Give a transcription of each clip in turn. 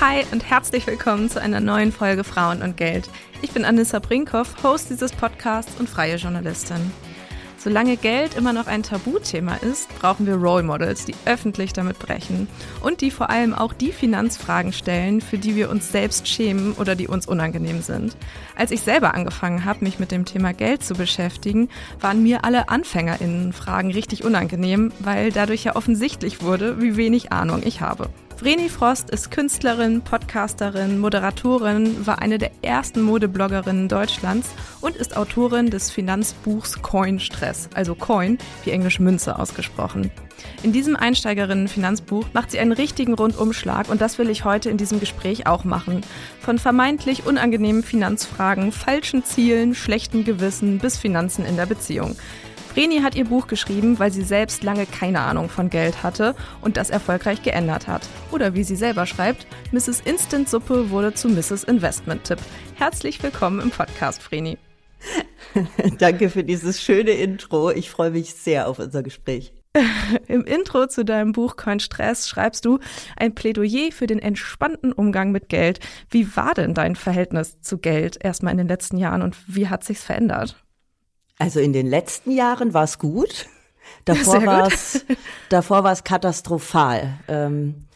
Hi und herzlich willkommen zu einer neuen Folge Frauen und Geld. Ich bin Anissa Brinkhoff, Host dieses Podcasts und freie Journalistin. Solange Geld immer noch ein Tabuthema ist, brauchen wir Role Models, die öffentlich damit brechen und die vor allem auch die Finanzfragen stellen, für die wir uns selbst schämen oder die uns unangenehm sind. Als ich selber angefangen habe, mich mit dem Thema Geld zu beschäftigen, waren mir alle Anfängerinnenfragen richtig unangenehm, weil dadurch ja offensichtlich wurde, wie wenig Ahnung ich habe. Vreni Frost ist Künstlerin, Podcasterin, Moderatorin, war eine der ersten Modebloggerinnen Deutschlands und ist Autorin des Finanzbuchs Coin Stress, also Coin wie Englisch Münze ausgesprochen. In diesem Einsteigerinnen-Finanzbuch macht sie einen richtigen Rundumschlag und das will ich heute in diesem Gespräch auch machen. Von vermeintlich unangenehmen Finanzfragen, falschen Zielen, schlechten Gewissen bis Finanzen in der Beziehung. Vreni hat ihr Buch geschrieben, weil sie selbst lange keine Ahnung von Geld hatte und das erfolgreich geändert hat. Oder wie sie selber schreibt, Mrs. Instant Suppe wurde zu Mrs. Investment Tipp. Herzlich willkommen im Podcast, Vreni. Danke für dieses schöne Intro. Ich freue mich sehr auf unser Gespräch. Im Intro zu deinem Buch Coin Stress schreibst du ein Plädoyer für den entspannten Umgang mit Geld. Wie war denn dein Verhältnis zu Geld erstmal in den letzten Jahren und wie hat sich's verändert? Also in den letzten Jahren war es gut. Davor war es davor war es katastrophal. Ähm,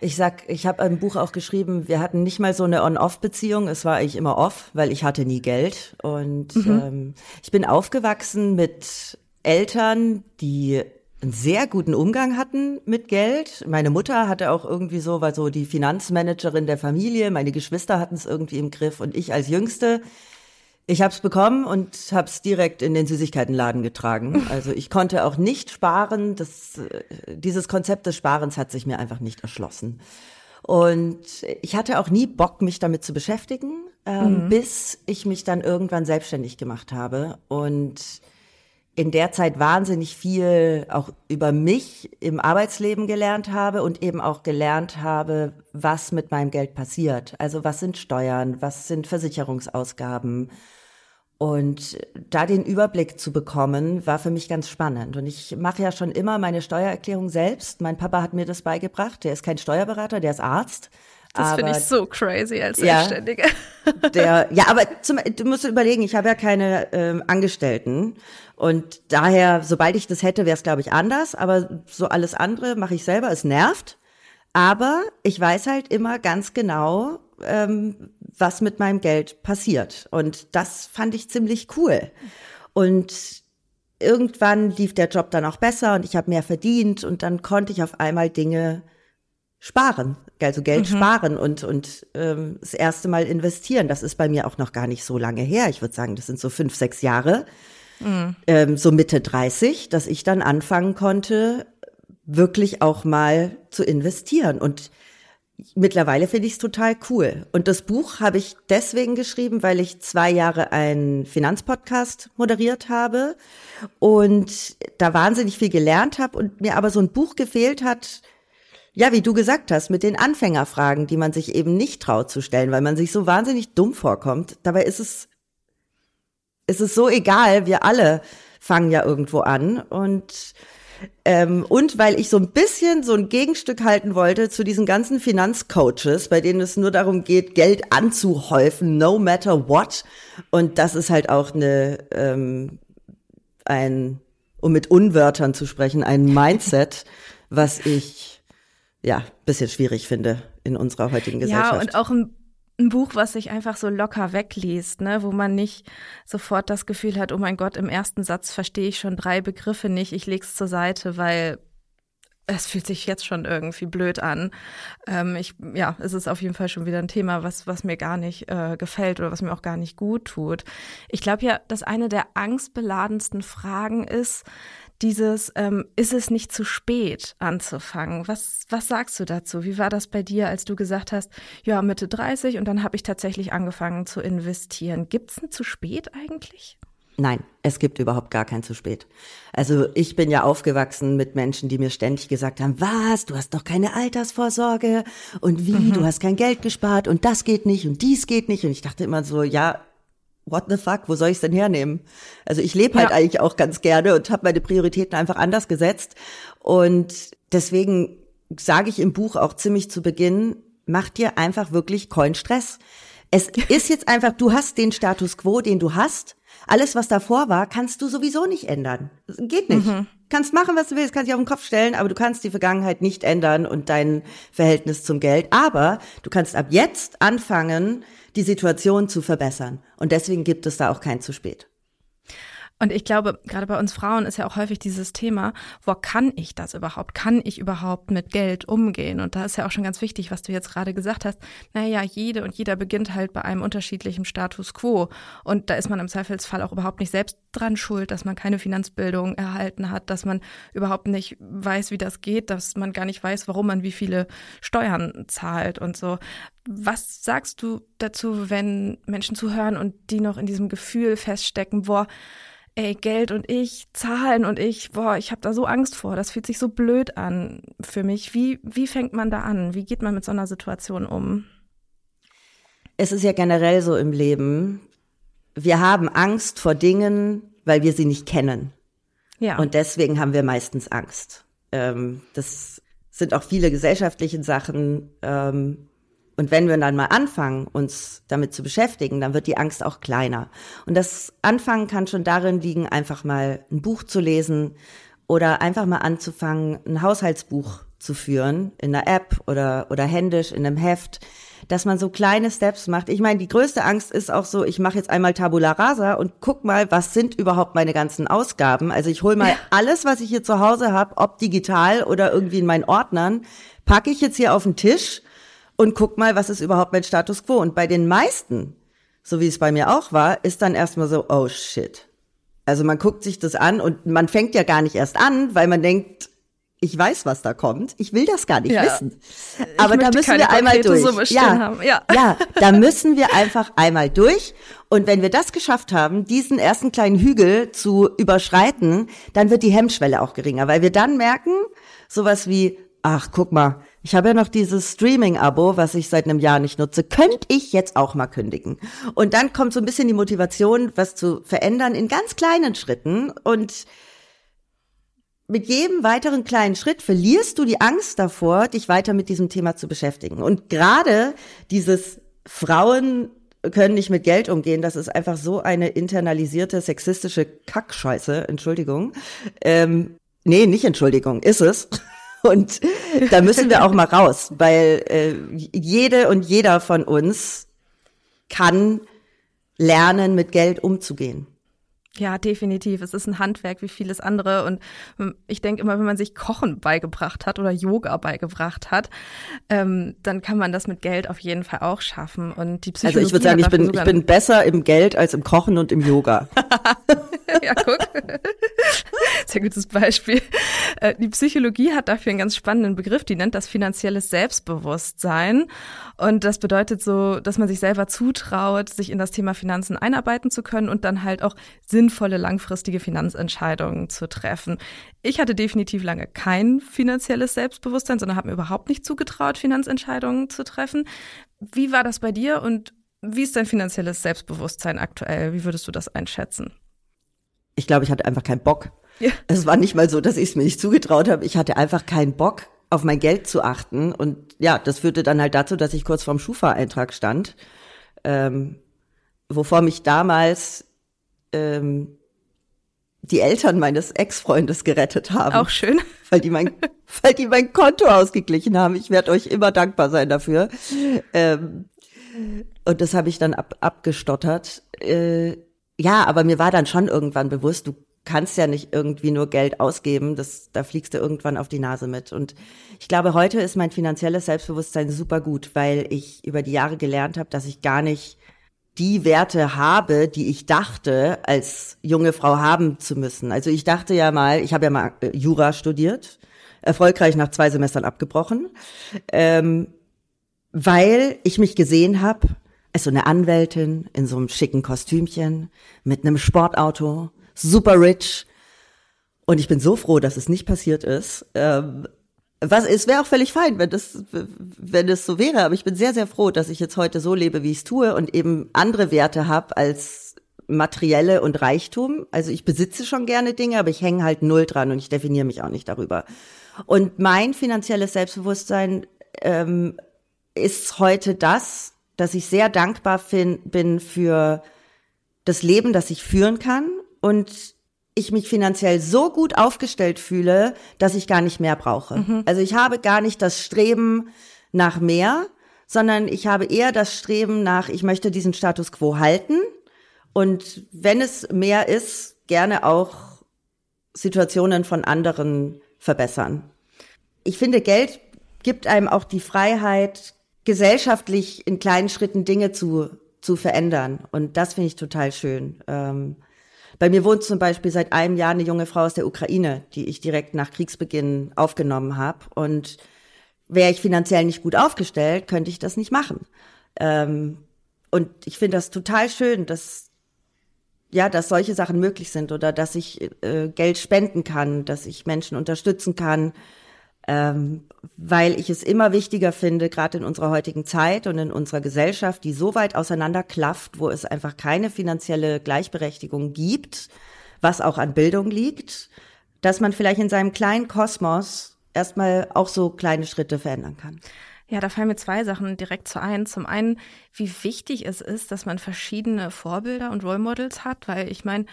ich sag, ich habe im Buch auch geschrieben, wir hatten nicht mal so eine On-Off-Beziehung. Es war eigentlich immer off, weil ich hatte nie Geld. Und mhm. ähm, ich bin aufgewachsen mit Eltern, die einen sehr guten Umgang hatten mit Geld. Meine Mutter hatte auch irgendwie so, war so die Finanzmanagerin der Familie. Meine Geschwister hatten es irgendwie im Griff und ich als Jüngste ich habe es bekommen und habe es direkt in den Süßigkeitenladen getragen. Also ich konnte auch nicht sparen. Das, äh, dieses Konzept des Sparens hat sich mir einfach nicht erschlossen. Und ich hatte auch nie Bock, mich damit zu beschäftigen, ähm, mhm. bis ich mich dann irgendwann selbstständig gemacht habe und in der Zeit wahnsinnig viel auch über mich im Arbeitsleben gelernt habe und eben auch gelernt habe, was mit meinem Geld passiert. Also was sind Steuern, was sind Versicherungsausgaben, und da den Überblick zu bekommen, war für mich ganz spannend. Und ich mache ja schon immer meine Steuererklärung selbst. Mein Papa hat mir das beigebracht. Der ist kein Steuerberater, der ist Arzt. Das finde ich so crazy als Selbstständige. Ja, der, ja aber zum, du musst überlegen, ich habe ja keine ähm, Angestellten. Und daher, sobald ich das hätte, wäre es, glaube ich, anders. Aber so alles andere mache ich selber. Es nervt. Aber ich weiß halt immer ganz genau, ähm, was mit meinem Geld passiert. Und das fand ich ziemlich cool. Und irgendwann lief der Job dann auch besser und ich habe mehr verdient und dann konnte ich auf einmal Dinge sparen, also Geld mhm. sparen und und ähm, das erste Mal investieren. Das ist bei mir auch noch gar nicht so lange her. Ich würde sagen, das sind so fünf, sechs Jahre, mhm. ähm, so Mitte 30, dass ich dann anfangen konnte, wirklich auch mal zu investieren und Mittlerweile finde ich es total cool. Und das Buch habe ich deswegen geschrieben, weil ich zwei Jahre einen Finanzpodcast moderiert habe und da wahnsinnig viel gelernt habe und mir aber so ein Buch gefehlt hat, ja, wie du gesagt hast, mit den Anfängerfragen, die man sich eben nicht traut zu stellen, weil man sich so wahnsinnig dumm vorkommt. Dabei ist es, ist es so egal, wir alle fangen ja irgendwo an und ähm, und weil ich so ein bisschen so ein Gegenstück halten wollte zu diesen ganzen Finanzcoaches, bei denen es nur darum geht, Geld anzuhäufen, no matter what. Und das ist halt auch eine, ähm, ein, um mit Unwörtern zu sprechen, ein Mindset, was ich ja bisschen schwierig finde in unserer heutigen Gesellschaft. Ja, und auch ein ein Buch, was sich einfach so locker wegliest, ne, wo man nicht sofort das Gefühl hat, oh mein Gott, im ersten Satz verstehe ich schon drei Begriffe nicht, ich leg's zur Seite, weil es fühlt sich jetzt schon irgendwie blöd an. Ähm, ich, ja, es ist auf jeden Fall schon wieder ein Thema, was, was mir gar nicht äh, gefällt oder was mir auch gar nicht gut tut. Ich glaube ja, dass eine der angstbeladensten Fragen ist, dieses, ähm, ist es nicht zu spät anzufangen? Was, was sagst du dazu? Wie war das bei dir, als du gesagt hast, ja, Mitte 30 und dann habe ich tatsächlich angefangen zu investieren? Gibt es ein zu spät eigentlich? Nein, es gibt überhaupt gar kein zu spät. Also ich bin ja aufgewachsen mit Menschen, die mir ständig gesagt haben, was, du hast doch keine Altersvorsorge und wie, mhm. du hast kein Geld gespart und das geht nicht und dies geht nicht. Und ich dachte immer so, ja, what the fuck, wo soll ich es denn hernehmen? Also ich lebe halt ja. eigentlich auch ganz gerne und habe meine Prioritäten einfach anders gesetzt. Und deswegen sage ich im Buch auch ziemlich zu Beginn, macht dir einfach wirklich keinen Stress. Es ist jetzt einfach, du hast den Status quo, den du hast. Alles, was davor war, kannst du sowieso nicht ändern. Geht nicht. Mhm. Kannst machen, was du willst, kannst dich auf den Kopf stellen, aber du kannst die Vergangenheit nicht ändern und dein Verhältnis zum Geld. Aber du kannst ab jetzt anfangen, die Situation zu verbessern. Und deswegen gibt es da auch kein zu spät. Und ich glaube, gerade bei uns Frauen ist ja auch häufig dieses Thema, wo kann ich das überhaupt? Kann ich überhaupt mit Geld umgehen? Und da ist ja auch schon ganz wichtig, was du jetzt gerade gesagt hast. Naja, jede und jeder beginnt halt bei einem unterschiedlichen Status quo. Und da ist man im Zweifelsfall auch überhaupt nicht selbst dran schuld, dass man keine Finanzbildung erhalten hat, dass man überhaupt nicht weiß, wie das geht, dass man gar nicht weiß, warum man wie viele Steuern zahlt und so. Was sagst du dazu, wenn Menschen zuhören und die noch in diesem Gefühl feststecken, boah, ey, Geld und ich, Zahlen und ich, boah, ich habe da so Angst vor, das fühlt sich so blöd an für mich. Wie, wie fängt man da an? Wie geht man mit so einer Situation um? Es ist ja generell so im Leben, wir haben Angst vor Dingen, weil wir sie nicht kennen. Ja. Und deswegen haben wir meistens Angst. Ähm, das sind auch viele gesellschaftliche Sachen. Ähm, und wenn wir dann mal anfangen, uns damit zu beschäftigen, dann wird die Angst auch kleiner. Und das Anfangen kann schon darin liegen, einfach mal ein Buch zu lesen oder einfach mal anzufangen, ein Haushaltsbuch zu führen in einer App oder, oder händisch in einem Heft, dass man so kleine Steps macht. Ich meine, die größte Angst ist auch so, ich mache jetzt einmal Tabula Rasa und guck mal, was sind überhaupt meine ganzen Ausgaben. Also ich hole mal ja. alles, was ich hier zu Hause habe, ob digital oder irgendwie in meinen Ordnern, packe ich jetzt hier auf den Tisch und guck mal, was ist überhaupt mein Status quo. Und bei den meisten, so wie es bei mir auch war, ist dann erstmal so, oh shit. Also man guckt sich das an und man fängt ja gar nicht erst an, weil man denkt, ich weiß, was da kommt. Ich will das gar nicht ja. wissen. Aber da müssen wir einmal durch. Ja, ja. ja, da müssen wir einfach einmal durch. Und wenn wir das geschafft haben, diesen ersten kleinen Hügel zu überschreiten, dann wird die Hemmschwelle auch geringer, weil wir dann merken, sowas wie, ach, guck mal, ich habe ja noch dieses Streaming-Abo, was ich seit einem Jahr nicht nutze. Könnte ich jetzt auch mal kündigen? Und dann kommt so ein bisschen die Motivation, was zu verändern in ganz kleinen Schritten. Und mit jedem weiteren kleinen Schritt verlierst du die Angst davor, dich weiter mit diesem Thema zu beschäftigen. Und gerade dieses Frauen können nicht mit Geld umgehen, das ist einfach so eine internalisierte sexistische Kackscheiße, Entschuldigung. Ähm, nee, nicht Entschuldigung, ist es. Und da müssen wir auch mal raus, weil äh, jede und jeder von uns kann lernen, mit Geld umzugehen. Ja, definitiv. Es ist ein Handwerk wie vieles andere. Und ähm, ich denke immer, wenn man sich Kochen beigebracht hat oder Yoga beigebracht hat, ähm, dann kann man das mit Geld auf jeden Fall auch schaffen. Und die Psychologie Also ich würde sagen, ich bin, ich bin besser im Geld als im Kochen und im Yoga. ja, guck. Sehr gutes Beispiel. Äh, die Psychologie hat dafür einen ganz spannenden Begriff, die nennt das finanzielles Selbstbewusstsein. Und das bedeutet so, dass man sich selber zutraut, sich in das Thema Finanzen einarbeiten zu können und dann halt auch sinnvolle langfristige Finanzentscheidungen zu treffen. Ich hatte definitiv lange kein finanzielles Selbstbewusstsein, sondern habe mir überhaupt nicht zugetraut, Finanzentscheidungen zu treffen. Wie war das bei dir und wie ist dein finanzielles Selbstbewusstsein aktuell? Wie würdest du das einschätzen? Ich glaube, ich hatte einfach keinen Bock. Ja. Es war nicht mal so, dass ich es mir nicht zugetraut habe. Ich hatte einfach keinen Bock, auf mein Geld zu achten. Und ja, das führte dann halt dazu, dass ich kurz vorm Schufa-Eintrag stand, ähm, wovor mich damals ähm, die Eltern meines Ex-Freundes gerettet haben. Auch schön. Weil die mein, weil die mein Konto ausgeglichen haben. Ich werde euch immer dankbar sein dafür. Ähm, und das habe ich dann ab, abgestottert. Äh, ja, aber mir war dann schon irgendwann bewusst, du kannst ja nicht irgendwie nur Geld ausgeben, das, da fliegst du irgendwann auf die Nase mit. Und ich glaube, heute ist mein finanzielles Selbstbewusstsein super gut, weil ich über die Jahre gelernt habe, dass ich gar nicht die Werte habe, die ich dachte, als junge Frau haben zu müssen. Also ich dachte ja mal, ich habe ja mal äh, Jura studiert, erfolgreich nach zwei Semestern abgebrochen, ähm, weil ich mich gesehen habe, als so eine Anwältin in so einem schicken Kostümchen mit einem Sportauto, super rich. Und ich bin so froh, dass es nicht passiert ist. Ähm, was, es wäre auch völlig fein, wenn das, wenn es so wäre. Aber ich bin sehr, sehr froh, dass ich jetzt heute so lebe, wie ich es tue und eben andere Werte habe als materielle und Reichtum. Also ich besitze schon gerne Dinge, aber ich hänge halt null dran und ich definiere mich auch nicht darüber. Und mein finanzielles Selbstbewusstsein ähm, ist heute das, dass ich sehr dankbar fin, bin für das Leben, das ich führen kann und ich mich finanziell so gut aufgestellt fühle, dass ich gar nicht mehr brauche. Mhm. Also ich habe gar nicht das Streben nach mehr, sondern ich habe eher das Streben nach, ich möchte diesen Status quo halten und wenn es mehr ist, gerne auch Situationen von anderen verbessern. Ich finde, Geld gibt einem auch die Freiheit, gesellschaftlich in kleinen Schritten Dinge zu, zu verändern. Und das finde ich total schön. Ähm, bei mir wohnt zum Beispiel seit einem Jahr eine junge Frau aus der Ukraine, die ich direkt nach Kriegsbeginn aufgenommen habe. Und wäre ich finanziell nicht gut aufgestellt, könnte ich das nicht machen. Ähm, und ich finde das total schön, dass ja, dass solche Sachen möglich sind oder dass ich äh, Geld spenden kann, dass ich Menschen unterstützen kann, ähm, weil ich es immer wichtiger finde, gerade in unserer heutigen Zeit und in unserer Gesellschaft, die so weit auseinanderklafft, wo es einfach keine finanzielle Gleichberechtigung gibt, was auch an Bildung liegt, dass man vielleicht in seinem kleinen Kosmos erstmal auch so kleine Schritte verändern kann. Ja, da fallen mir zwei Sachen direkt zu ein. Zum einen, wie wichtig es ist, dass man verschiedene Vorbilder und Role Models hat, weil ich meine,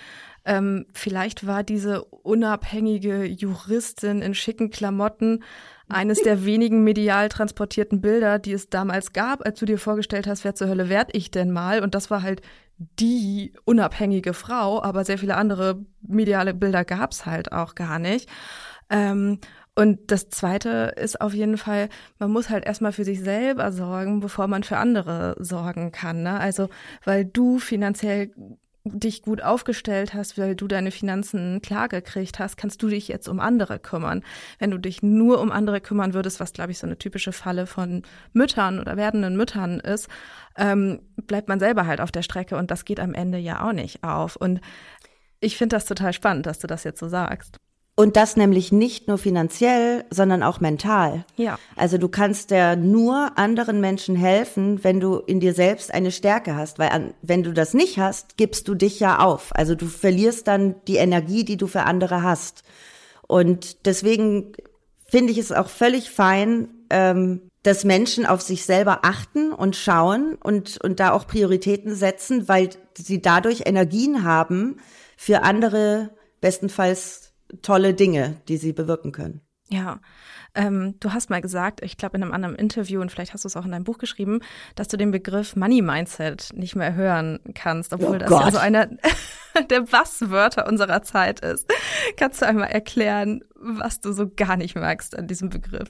ähm, vielleicht war diese unabhängige Juristin in schicken Klamotten eines der wenigen medial transportierten Bilder, die es damals gab, als du dir vorgestellt hast, wer zur Hölle werd ich denn mal? Und das war halt die unabhängige Frau, aber sehr viele andere mediale Bilder gab's halt auch gar nicht. Ähm, und das Zweite ist auf jeden Fall, man muss halt erstmal für sich selber sorgen, bevor man für andere sorgen kann. Ne? Also, weil du finanziell dich gut aufgestellt hast, weil du deine Finanzen klar gekriegt hast, kannst du dich jetzt um andere kümmern. Wenn du dich nur um andere kümmern würdest, was glaube ich so eine typische Falle von Müttern oder werdenden Müttern ist, ähm, bleibt man selber halt auf der Strecke und das geht am Ende ja auch nicht auf. Und ich finde das total spannend, dass du das jetzt so sagst. Und das nämlich nicht nur finanziell, sondern auch mental. Ja. Also du kannst ja nur anderen Menschen helfen, wenn du in dir selbst eine Stärke hast, weil an, wenn du das nicht hast, gibst du dich ja auf. Also du verlierst dann die Energie, die du für andere hast. Und deswegen finde ich es auch völlig fein, ähm, dass Menschen auf sich selber achten und schauen und, und da auch Prioritäten setzen, weil sie dadurch Energien haben für andere, bestenfalls tolle Dinge, die sie bewirken können. Ja, ähm, du hast mal gesagt, ich glaube in einem anderen Interview und vielleicht hast du es auch in deinem Buch geschrieben, dass du den Begriff Money Mindset nicht mehr hören kannst, obwohl oh das Gott. ja so einer der Basswörter unserer Zeit ist. Kannst du einmal erklären, was du so gar nicht magst an diesem Begriff?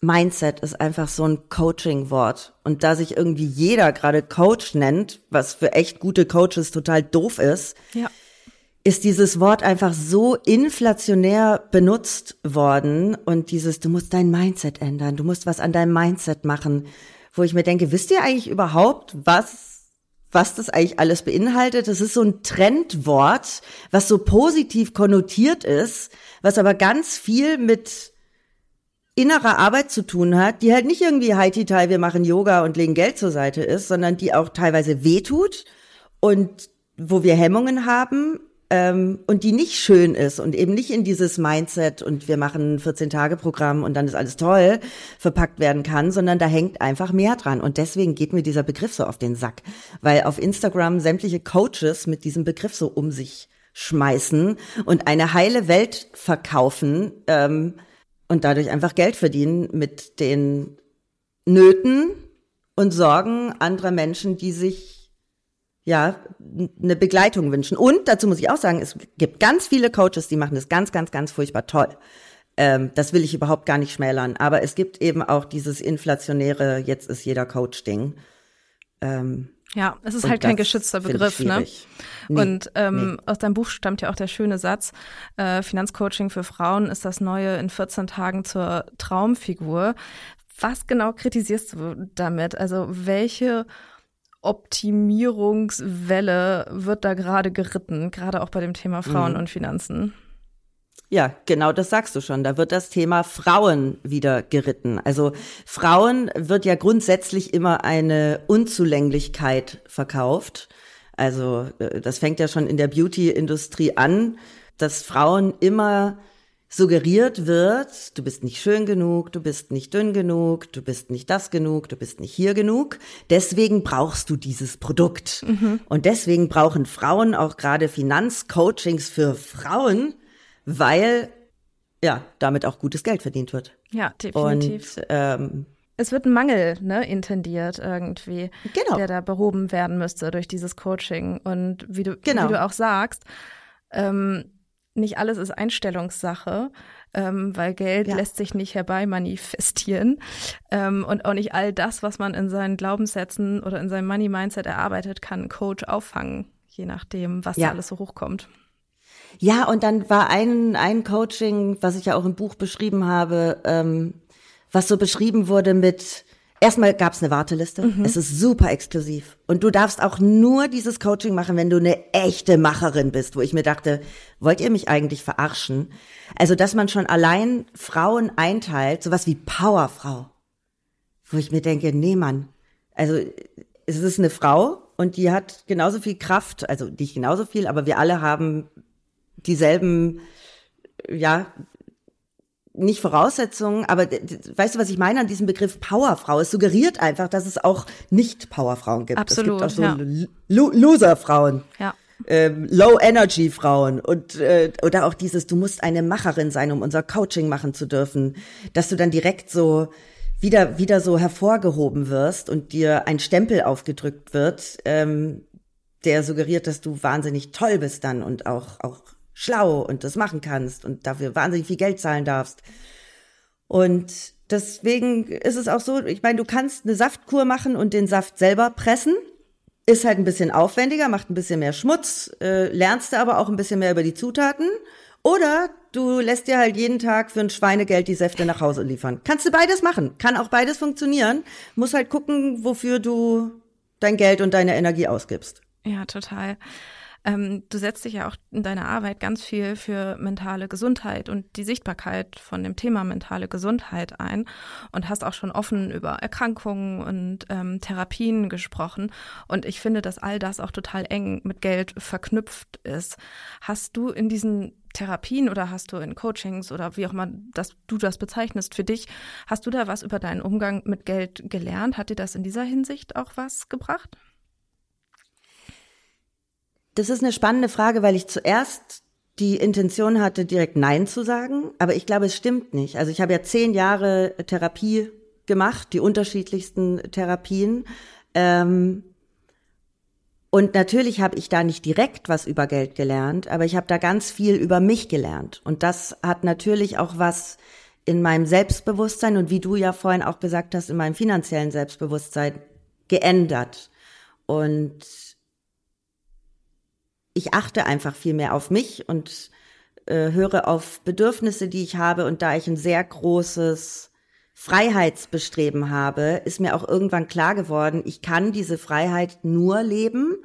Mindset ist einfach so ein Coaching-Wort. Und da sich irgendwie jeder gerade Coach nennt, was für echt gute Coaches total doof ist, ja ist dieses Wort einfach so inflationär benutzt worden und dieses, du musst dein Mindset ändern, du musst was an deinem Mindset machen, wo ich mir denke, wisst ihr eigentlich überhaupt, was, was das eigentlich alles beinhaltet? Das ist so ein Trendwort, was so positiv konnotiert ist, was aber ganz viel mit innerer Arbeit zu tun hat, die halt nicht irgendwie Haiti-Tai, wir machen Yoga und legen Geld zur Seite ist, sondern die auch teilweise wehtut und wo wir Hemmungen haben, ähm, und die nicht schön ist und eben nicht in dieses Mindset und wir machen ein 14-Tage-Programm und dann ist alles toll verpackt werden kann, sondern da hängt einfach mehr dran. Und deswegen geht mir dieser Begriff so auf den Sack, weil auf Instagram sämtliche Coaches mit diesem Begriff so um sich schmeißen und eine heile Welt verkaufen ähm, und dadurch einfach Geld verdienen mit den Nöten und Sorgen anderer Menschen, die sich ja, eine Begleitung wünschen. Und dazu muss ich auch sagen, es gibt ganz viele Coaches, die machen das ganz, ganz, ganz furchtbar toll. Ähm, das will ich überhaupt gar nicht schmälern. Aber es gibt eben auch dieses inflationäre, jetzt ist jeder Coach-Ding. Ähm, ja, es ist halt kein geschützter Begriff, ne? Nee, und ähm, nee. aus deinem Buch stammt ja auch der schöne Satz, äh, Finanzcoaching für Frauen ist das Neue in 14 Tagen zur Traumfigur. Was genau kritisierst du damit? Also welche Optimierungswelle wird da gerade geritten, gerade auch bei dem Thema Frauen mhm. und Finanzen? Ja, genau das sagst du schon. Da wird das Thema Frauen wieder geritten. Also Frauen wird ja grundsätzlich immer eine Unzulänglichkeit verkauft. Also äh, das fängt ja schon in der Beauty-Industrie an, dass Frauen immer suggeriert wird, du bist nicht schön genug, du bist nicht dünn genug, du bist nicht das genug, du bist nicht hier genug. Deswegen brauchst du dieses Produkt. Mhm. Und deswegen brauchen Frauen auch gerade Finanzcoachings für Frauen, weil ja damit auch gutes Geld verdient wird. Ja, definitiv. Und ähm, es wird ein Mangel ne, intendiert irgendwie, genau. der da behoben werden müsste durch dieses Coaching. Und wie du, genau. wie du auch sagst, ähm, nicht alles ist Einstellungssache, ähm, weil Geld ja. lässt sich nicht herbeimanifestieren. Ähm, und auch nicht all das, was man in seinen Glaubenssätzen oder in seinem Money-Mindset erarbeitet, kann ein Coach auffangen, je nachdem, was ja. da alles so hochkommt. Ja, und dann war ein, ein Coaching, was ich ja auch im Buch beschrieben habe, ähm, was so beschrieben wurde mit Erstmal gab es eine Warteliste. Mhm. Es ist super exklusiv. Und du darfst auch nur dieses Coaching machen, wenn du eine echte Macherin bist, wo ich mir dachte, wollt ihr mich eigentlich verarschen? Also, dass man schon allein Frauen einteilt, sowas wie Powerfrau. Wo ich mir denke, nee, Mann. Also, es ist eine Frau und die hat genauso viel Kraft, also nicht genauso viel, aber wir alle haben dieselben, ja, nicht Voraussetzungen, aber weißt du, was ich meine an diesem Begriff Powerfrau? Es suggeriert einfach, dass es auch nicht Powerfrauen gibt. Absolut. Es gibt auch so ja. Lo Loser-Frauen. Ja. Ähm, Low-Energy-Frauen und äh, oder auch dieses, du musst eine Macherin sein, um unser Coaching machen zu dürfen, dass du dann direkt so wieder wieder so hervorgehoben wirst und dir ein Stempel aufgedrückt wird, ähm, der suggeriert, dass du wahnsinnig toll bist dann und auch auch schlau und das machen kannst und dafür wahnsinnig viel Geld zahlen darfst. Und deswegen ist es auch so, ich meine, du kannst eine Saftkur machen und den Saft selber pressen. Ist halt ein bisschen aufwendiger, macht ein bisschen mehr Schmutz, äh, lernst du aber auch ein bisschen mehr über die Zutaten. Oder du lässt dir halt jeden Tag für ein Schweinegeld die Säfte nach Hause liefern. Kannst du beides machen. Kann auch beides funktionieren. Muss halt gucken, wofür du dein Geld und deine Energie ausgibst. Ja, total. Ähm, du setzt dich ja auch in deiner Arbeit ganz viel für mentale Gesundheit und die Sichtbarkeit von dem Thema mentale Gesundheit ein und hast auch schon offen über Erkrankungen und ähm, Therapien gesprochen. Und ich finde, dass all das auch total eng mit Geld verknüpft ist. Hast du in diesen Therapien oder hast du in Coachings oder wie auch immer dass du das bezeichnest für dich, hast du da was über deinen Umgang mit Geld gelernt? Hat dir das in dieser Hinsicht auch was gebracht? Das ist eine spannende Frage, weil ich zuerst die Intention hatte, direkt Nein zu sagen, aber ich glaube, es stimmt nicht. Also ich habe ja zehn Jahre Therapie gemacht, die unterschiedlichsten Therapien. Ähm, und natürlich habe ich da nicht direkt was über Geld gelernt, aber ich habe da ganz viel über mich gelernt. Und das hat natürlich auch was in meinem Selbstbewusstsein und wie du ja vorhin auch gesagt hast, in meinem finanziellen Selbstbewusstsein geändert. Und ich achte einfach viel mehr auf mich und äh, höre auf Bedürfnisse, die ich habe. Und da ich ein sehr großes Freiheitsbestreben habe, ist mir auch irgendwann klar geworden, ich kann diese Freiheit nur leben,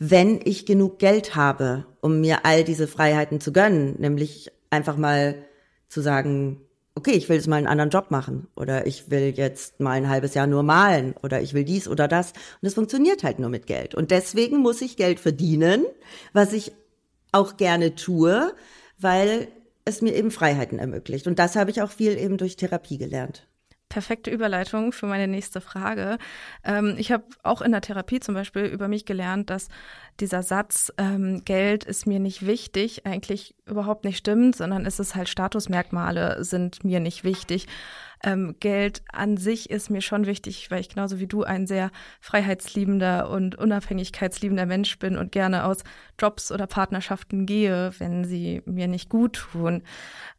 wenn ich genug Geld habe, um mir all diese Freiheiten zu gönnen. Nämlich einfach mal zu sagen, okay, ich will jetzt mal einen anderen Job machen oder ich will jetzt mal ein halbes Jahr nur malen oder ich will dies oder das. Und es funktioniert halt nur mit Geld. Und deswegen muss ich Geld verdienen, was ich auch gerne tue, weil es mir eben Freiheiten ermöglicht. Und das habe ich auch viel eben durch Therapie gelernt perfekte Überleitung für meine nächste Frage. Ähm, ich habe auch in der Therapie zum Beispiel über mich gelernt, dass dieser Satz, ähm, Geld ist mir nicht wichtig, eigentlich überhaupt nicht stimmt, sondern es ist halt Statusmerkmale sind mir nicht wichtig. Ähm, Geld an sich ist mir schon wichtig, weil ich genauso wie du ein sehr freiheitsliebender und unabhängigkeitsliebender Mensch bin und gerne aus Jobs oder Partnerschaften gehe, wenn sie mir nicht gut tun.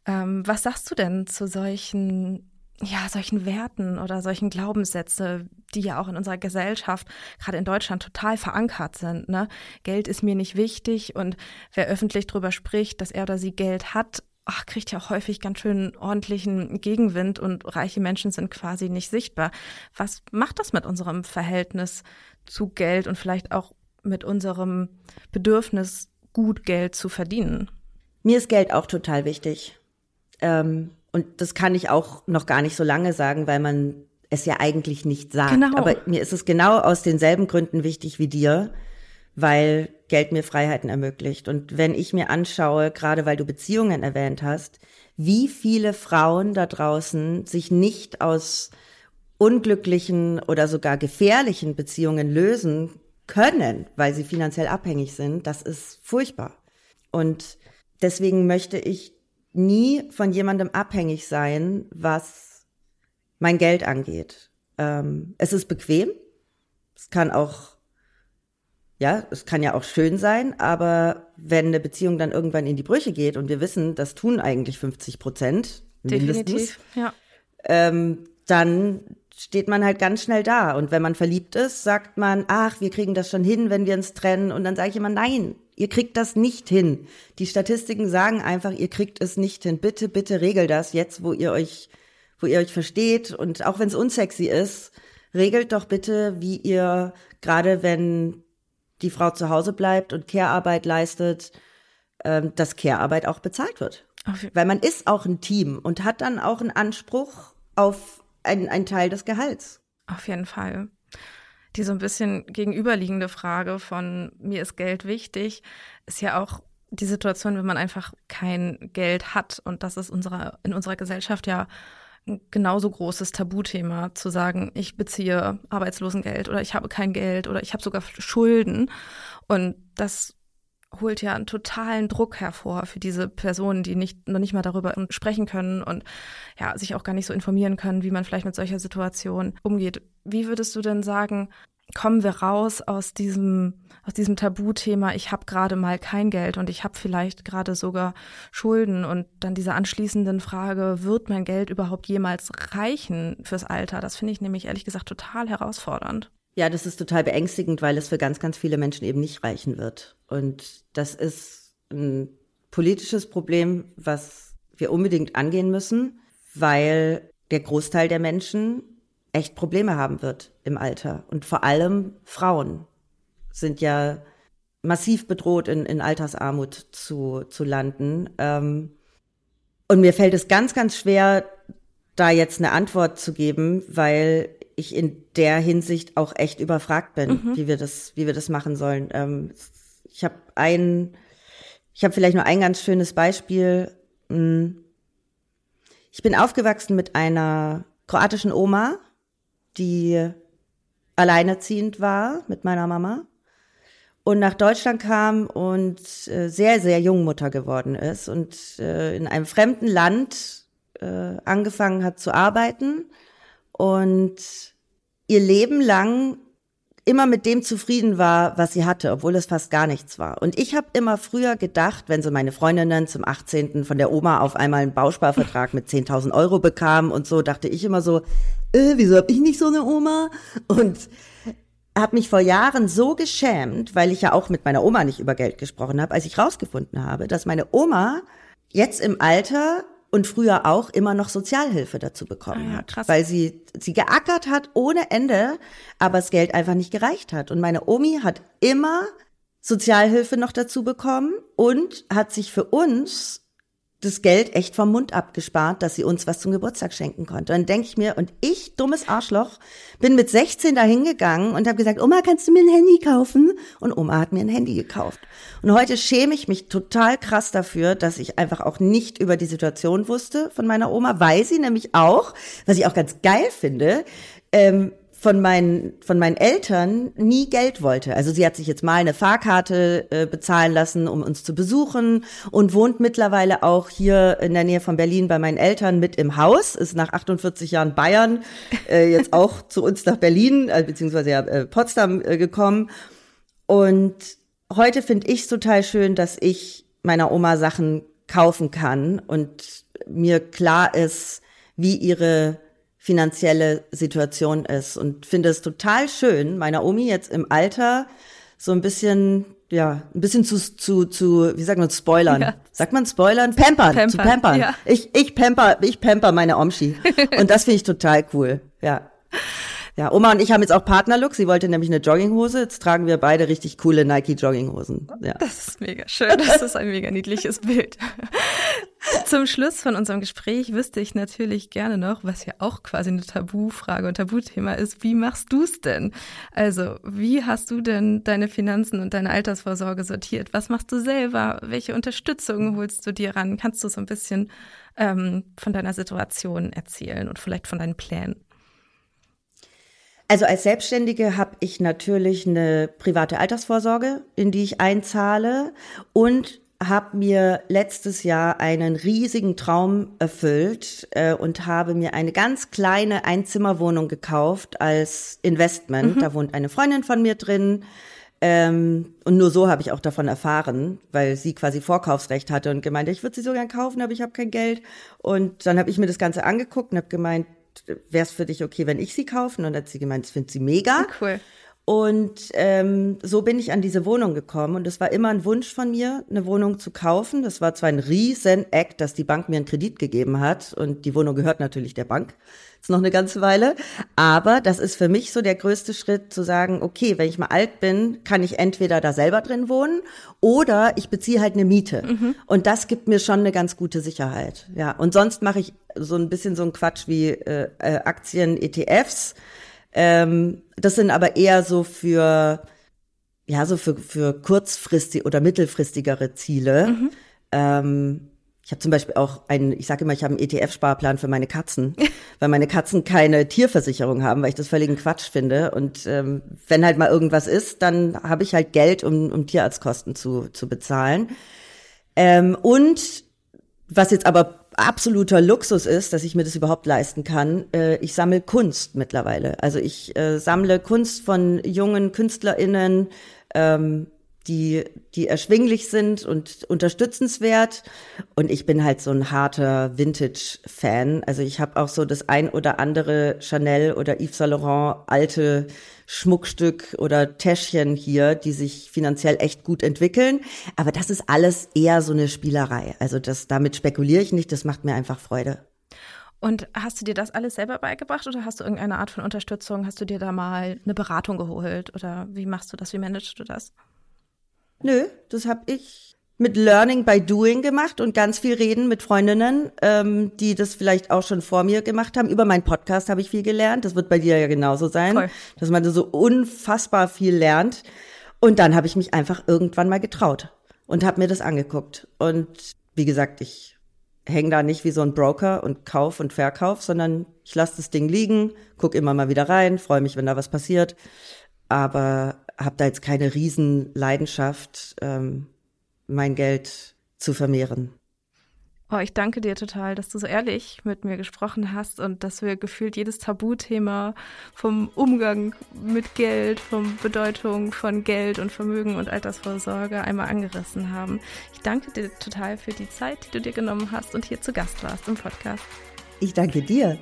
Ähm, was sagst du denn zu solchen ja, solchen Werten oder solchen Glaubenssätze, die ja auch in unserer Gesellschaft, gerade in Deutschland, total verankert sind. Ne? Geld ist mir nicht wichtig und wer öffentlich darüber spricht, dass er oder sie Geld hat, ach, kriegt ja auch häufig ganz schön ordentlichen Gegenwind und reiche Menschen sind quasi nicht sichtbar. Was macht das mit unserem Verhältnis zu Geld und vielleicht auch mit unserem Bedürfnis, gut Geld zu verdienen? Mir ist Geld auch total wichtig. Ähm und das kann ich auch noch gar nicht so lange sagen, weil man es ja eigentlich nicht sagt. Genau. Aber mir ist es genau aus denselben Gründen wichtig wie dir, weil Geld mir Freiheiten ermöglicht. Und wenn ich mir anschaue, gerade weil du Beziehungen erwähnt hast, wie viele Frauen da draußen sich nicht aus unglücklichen oder sogar gefährlichen Beziehungen lösen können, weil sie finanziell abhängig sind, das ist furchtbar. Und deswegen möchte ich nie von jemandem abhängig sein, was mein Geld angeht. Ähm, es ist bequem. Es kann auch, ja, es kann ja auch schön sein, aber wenn eine Beziehung dann irgendwann in die Brüche geht und wir wissen, das tun eigentlich 50 Prozent, mindestens, ja. ähm, dann steht man halt ganz schnell da. Und wenn man verliebt ist, sagt man, ach, wir kriegen das schon hin, wenn wir uns trennen. Und dann sage ich immer, nein, ihr kriegt das nicht hin. Die Statistiken sagen einfach, ihr kriegt es nicht hin. Bitte, bitte regelt das jetzt, wo ihr euch, wo ihr euch versteht. Und auch wenn es unsexy ist, regelt doch bitte, wie ihr, gerade wenn die Frau zu Hause bleibt und Care-Arbeit leistet, ähm, dass Care-Arbeit auch bezahlt wird. Weil man ist auch ein Team und hat dann auch einen Anspruch auf ein, ein Teil des Gehalts. Auf jeden Fall. Die so ein bisschen gegenüberliegende Frage von mir ist Geld wichtig, ist ja auch die Situation, wenn man einfach kein Geld hat. Und das ist unserer, in unserer Gesellschaft ja ein genauso großes Tabuthema, zu sagen, ich beziehe Arbeitslosengeld oder ich habe kein Geld oder ich habe sogar Schulden. Und das holt ja einen totalen Druck hervor für diese Personen, die nicht, noch nicht mal darüber sprechen können und ja, sich auch gar nicht so informieren können, wie man vielleicht mit solcher Situation umgeht. Wie würdest du denn sagen, kommen wir raus aus diesem aus diesem Tabuthema, ich habe gerade mal kein Geld und ich habe vielleicht gerade sogar Schulden und dann diese anschließenden Frage, wird mein Geld überhaupt jemals reichen fürs Alter? Das finde ich nämlich ehrlich gesagt total herausfordernd. Ja, das ist total beängstigend, weil es für ganz, ganz viele Menschen eben nicht reichen wird. Und das ist ein politisches Problem, was wir unbedingt angehen müssen, weil der Großteil der Menschen echt Probleme haben wird im Alter. Und vor allem Frauen sind ja massiv bedroht, in, in Altersarmut zu, zu landen. Ähm, und mir fällt es ganz, ganz schwer, da jetzt eine Antwort zu geben, weil ich in der Hinsicht auch echt überfragt bin, mhm. wie wir das, wie wir das machen sollen. Ähm, ich habe ein, ich habe vielleicht nur ein ganz schönes Beispiel. Hm. Ich bin aufgewachsen mit einer kroatischen Oma, die alleinerziehend war mit meiner Mama und nach Deutschland kam und äh, sehr, sehr jung Mutter geworden ist und äh, in einem fremden Land äh, angefangen hat zu arbeiten und ihr Leben lang immer mit dem zufrieden war, was sie hatte, obwohl es fast gar nichts war. Und ich habe immer früher gedacht, wenn so meine Freundinnen zum 18. von der Oma auf einmal einen Bausparvertrag mit 10.000 Euro bekamen und so, dachte ich immer so, äh, wieso hab ich nicht so eine Oma? Und habe mich vor Jahren so geschämt, weil ich ja auch mit meiner Oma nicht über Geld gesprochen habe, als ich rausgefunden habe, dass meine Oma jetzt im Alter und früher auch immer noch Sozialhilfe dazu bekommen ah ja, hat, krass. weil sie sie geackert hat ohne Ende, aber das Geld einfach nicht gereicht hat und meine Omi hat immer Sozialhilfe noch dazu bekommen und hat sich für uns das Geld echt vom Mund abgespart, dass sie uns was zum Geburtstag schenken konnte. Und dann denke ich mir, und ich, dummes Arschloch, bin mit 16 da hingegangen und habe gesagt, Oma, kannst du mir ein Handy kaufen? Und Oma hat mir ein Handy gekauft. Und heute schäme ich mich total krass dafür, dass ich einfach auch nicht über die Situation wusste von meiner Oma, weil sie nämlich auch, was ich auch ganz geil finde, ähm, von meinen, von meinen Eltern nie Geld wollte. Also sie hat sich jetzt mal eine Fahrkarte äh, bezahlen lassen, um uns zu besuchen und wohnt mittlerweile auch hier in der Nähe von Berlin bei meinen Eltern mit im Haus, ist nach 48 Jahren Bayern äh, jetzt auch zu uns nach Berlin, äh, beziehungsweise ja, äh, Potsdam äh, gekommen. Und heute finde ich es total schön, dass ich meiner Oma Sachen kaufen kann und mir klar ist, wie ihre finanzielle Situation ist und finde es total schön, meiner Omi jetzt im Alter so ein bisschen ja, ein bisschen zu, zu, zu, wie sagt man, spoilern. Ja. Sagt man spoilern? Pampern, pampern zu pampern. Ja. Ich, ich pamper, ich pamper meine Omschi. Und das finde ich total cool, ja. Ja, Oma und ich haben jetzt auch Partnerlook. Sie wollte nämlich eine Jogginghose. Jetzt tragen wir beide richtig coole Nike-Jogginghosen. Ja. Das ist mega schön. Das ist ein mega niedliches Bild. Zum Schluss von unserem Gespräch wüsste ich natürlich gerne noch, was ja auch quasi eine Tabufrage und Tabuthema ist. Wie machst du es denn? Also, wie hast du denn deine Finanzen und deine Altersvorsorge sortiert? Was machst du selber? Welche Unterstützung holst du dir ran? Kannst du so ein bisschen ähm, von deiner Situation erzählen und vielleicht von deinen Plänen? Also als Selbstständige habe ich natürlich eine private Altersvorsorge, in die ich einzahle und habe mir letztes Jahr einen riesigen Traum erfüllt äh, und habe mir eine ganz kleine Einzimmerwohnung gekauft als Investment. Mhm. Da wohnt eine Freundin von mir drin. Ähm, und nur so habe ich auch davon erfahren, weil sie quasi Vorkaufsrecht hatte und gemeint, ich würde sie so gern kaufen, aber ich habe kein Geld. Und dann habe ich mir das Ganze angeguckt und habe gemeint, wäre es für dich okay, wenn ich sie kaufe? Und dann hat sie gemeint, das findet sie mega. Cool. Und ähm, so bin ich an diese Wohnung gekommen. Und es war immer ein Wunsch von mir, eine Wohnung zu kaufen. Das war zwar ein riesen Act, dass die Bank mir einen Kredit gegeben hat. Und die Wohnung gehört natürlich der Bank. Ist noch eine ganze Weile. Aber das ist für mich so der größte Schritt, zu sagen, okay, wenn ich mal alt bin, kann ich entweder da selber drin wohnen oder ich beziehe halt eine Miete. Mhm. Und das gibt mir schon eine ganz gute Sicherheit. Ja. Und sonst mache ich so ein bisschen so ein Quatsch wie äh, äh Aktien, ETFs ähm, das sind aber eher so für, ja, so für, für kurzfristig oder mittelfristigere Ziele. Mhm. Ähm, ich habe zum Beispiel auch einen, ich sage immer, ich habe einen ETF-Sparplan für meine Katzen, weil meine Katzen keine Tierversicherung haben, weil ich das völligen Quatsch finde. Und ähm, wenn halt mal irgendwas ist, dann habe ich halt Geld, um, um Tierarztkosten zu, zu bezahlen. Ähm, und was jetzt aber absoluter Luxus ist, dass ich mir das überhaupt leisten kann. Äh, ich sammle Kunst mittlerweile. Also ich äh, sammle Kunst von jungen KünstlerInnen, ähm, die, die erschwinglich sind und unterstützenswert. Und ich bin halt so ein harter Vintage-Fan. Also ich habe auch so das ein oder andere Chanel oder Yves Saint Laurent alte Schmuckstück oder Täschchen hier, die sich finanziell echt gut entwickeln. Aber das ist alles eher so eine Spielerei. Also das, damit spekuliere ich nicht, das macht mir einfach Freude. Und hast du dir das alles selber beigebracht oder hast du irgendeine Art von Unterstützung? Hast du dir da mal eine Beratung geholt oder wie machst du das? Wie managst du das? Nö, das habe ich mit Learning by Doing gemacht und ganz viel reden mit Freundinnen, ähm, die das vielleicht auch schon vor mir gemacht haben. Über meinen Podcast habe ich viel gelernt. Das wird bei dir ja genauso sein, Voll. dass man so unfassbar viel lernt. Und dann habe ich mich einfach irgendwann mal getraut und habe mir das angeguckt. Und wie gesagt, ich hänge da nicht wie so ein Broker und kauf und verkauf, sondern ich lasse das Ding liegen, guck immer mal wieder rein, freue mich, wenn da was passiert, aber habe da jetzt keine Riesenleidenschaft. Ähm, mein Geld zu vermehren. Oh, ich danke dir total, dass du so ehrlich mit mir gesprochen hast und dass wir gefühlt jedes Tabuthema vom Umgang mit Geld, von Bedeutung von Geld und Vermögen und Altersvorsorge einmal angerissen haben. Ich danke dir total für die Zeit, die du dir genommen hast und hier zu Gast warst im Podcast. Ich danke dir.